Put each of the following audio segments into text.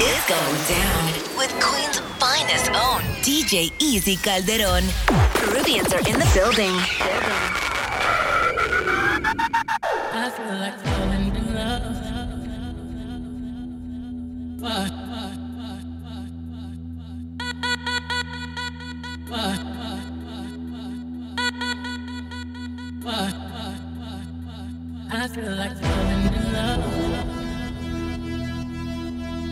is going down with Queen's finest own DJ Easy Calderon. Peruvians are in the building. I feel like falling in love. What? What? What? I feel like falling in love.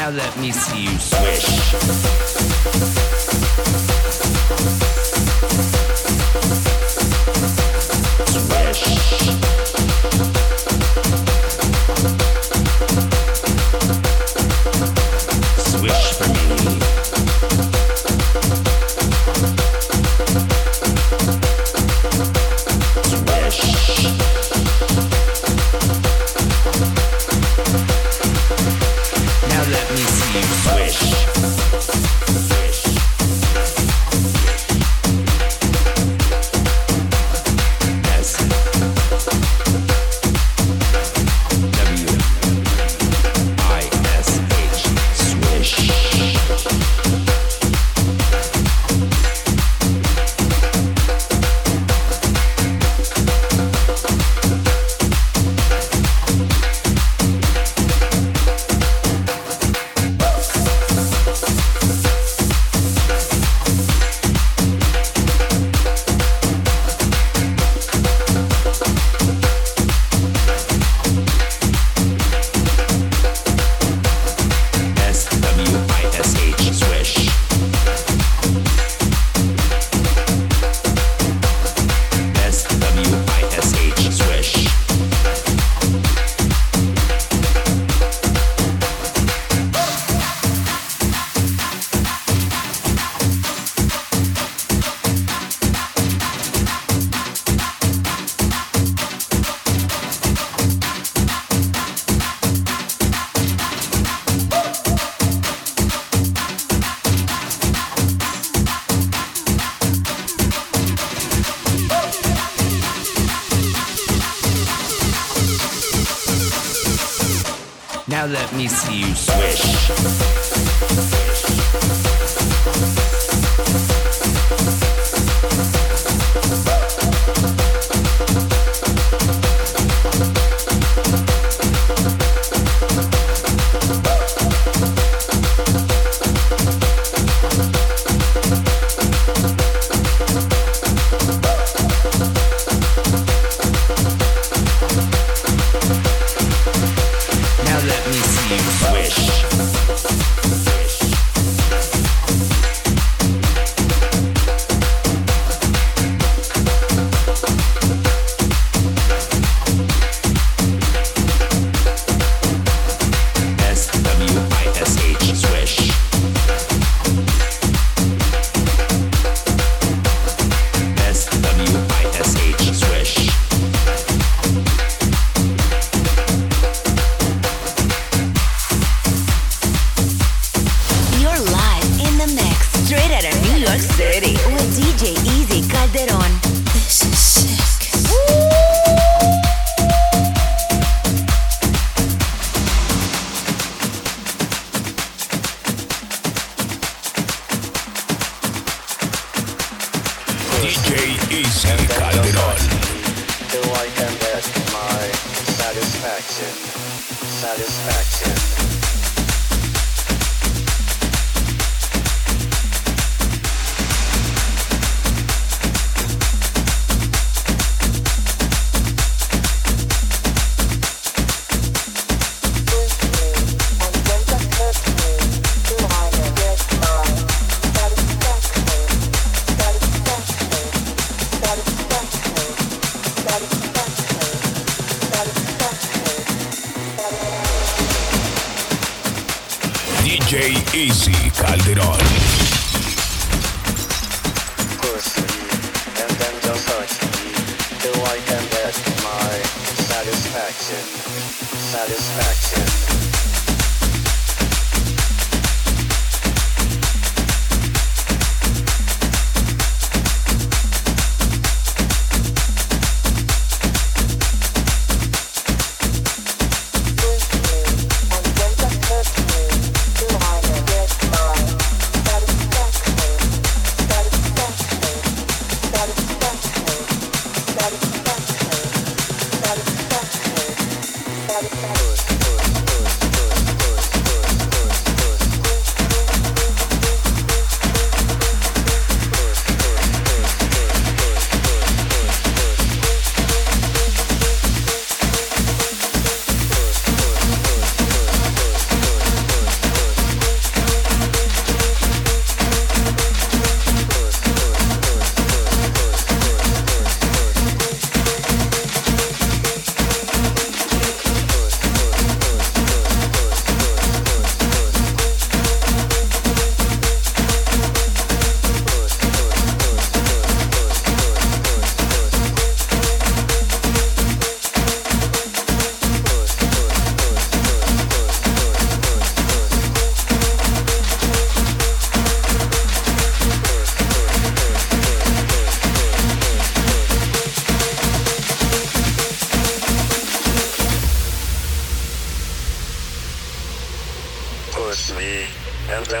Now let me see you swish. Swish. Now let me see you swish.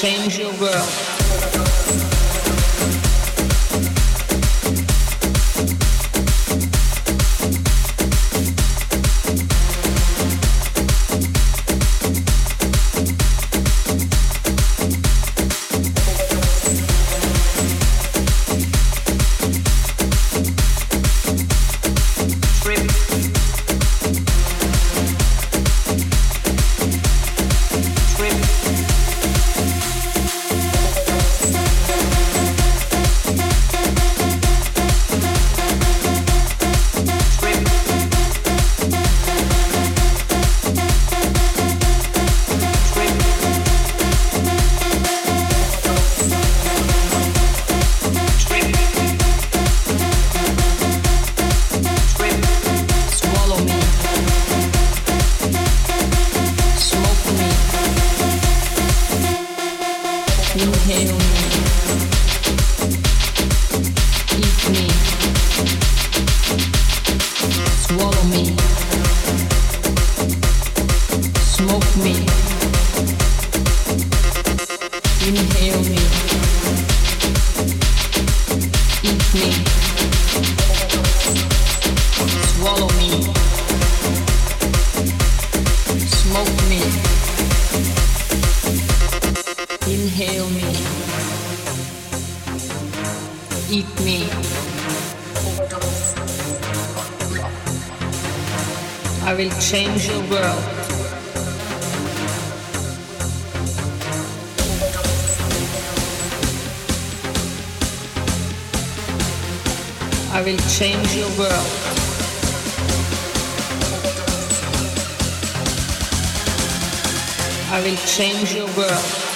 Change your world. Inhale me. Eat me. I will change your world. I will change your world. I will change your world.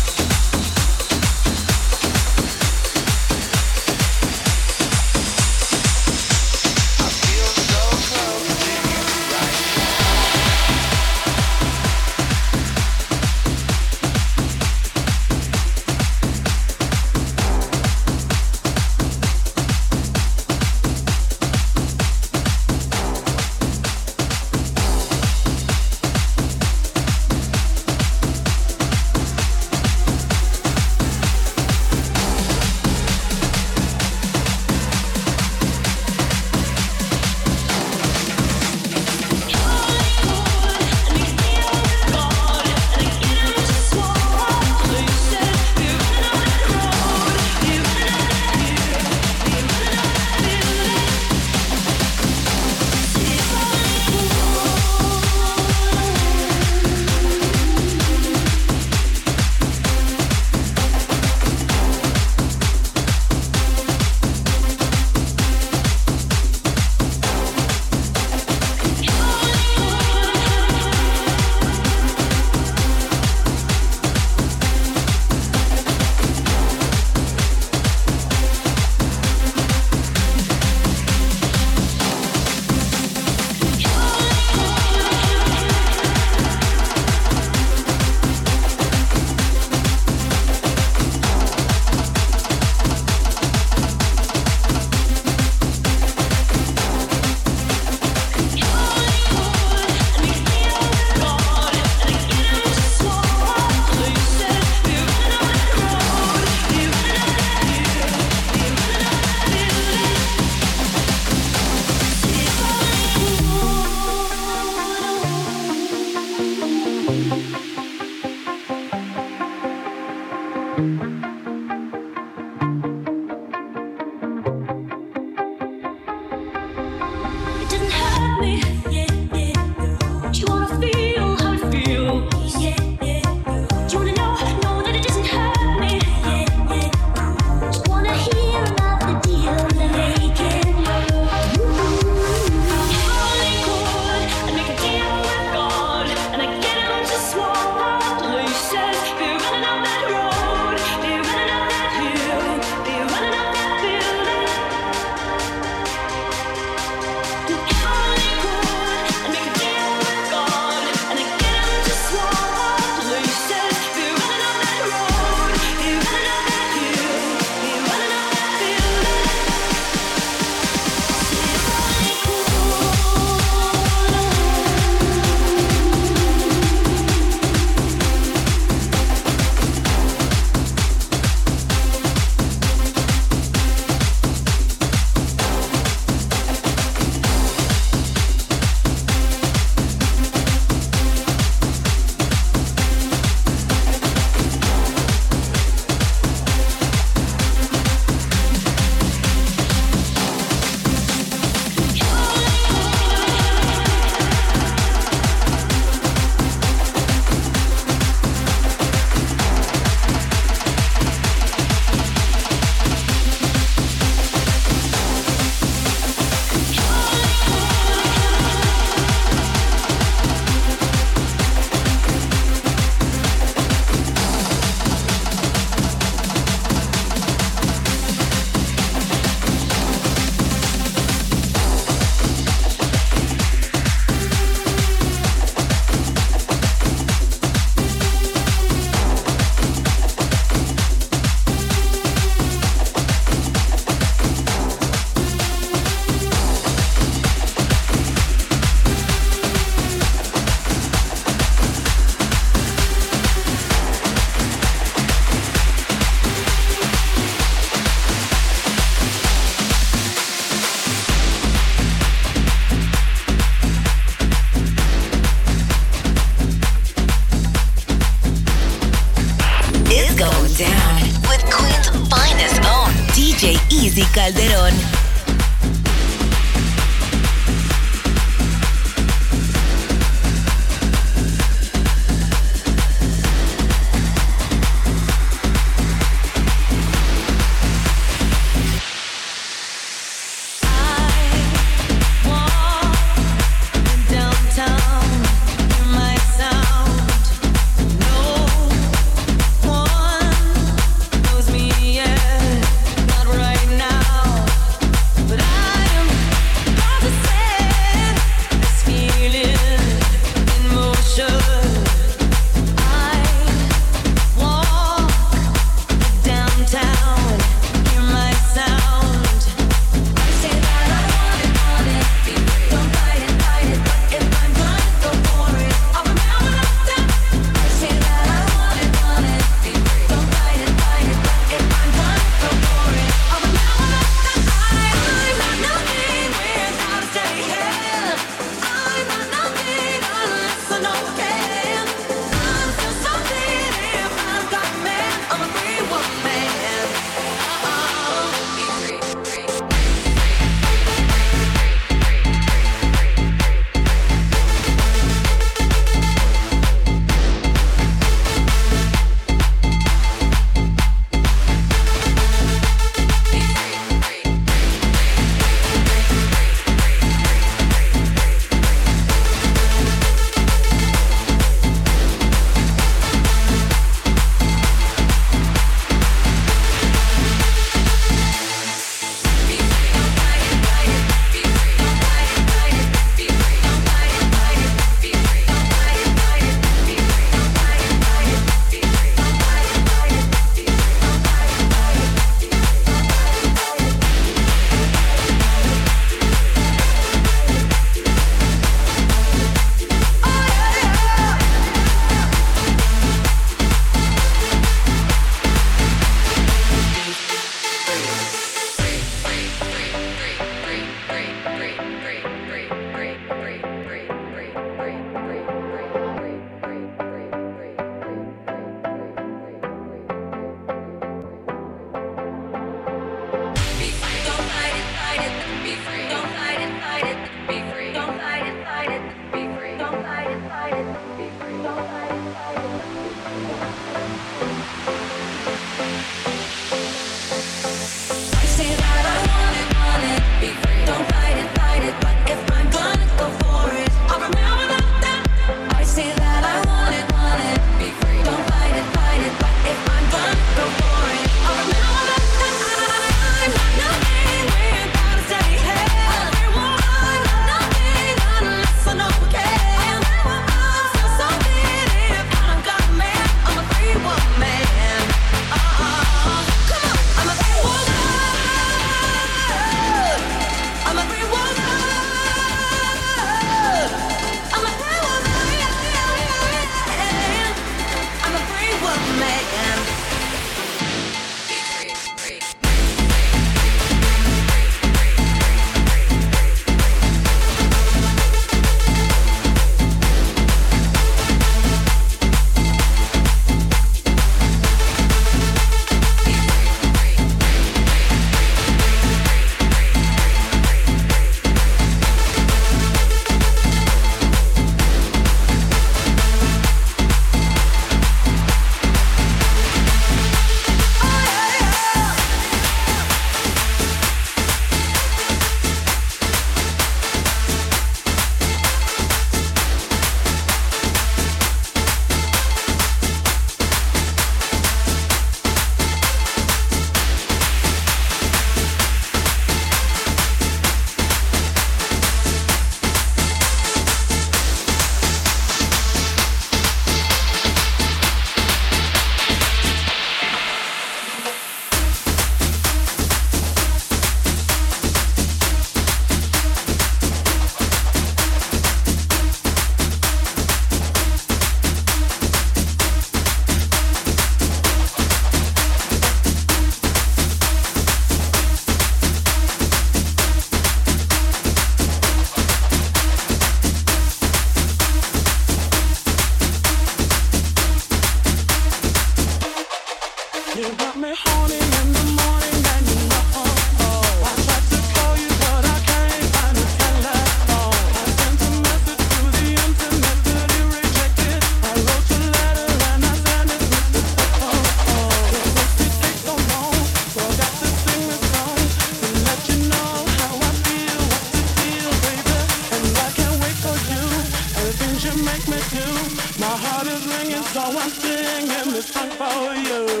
So I'm singing this song for you.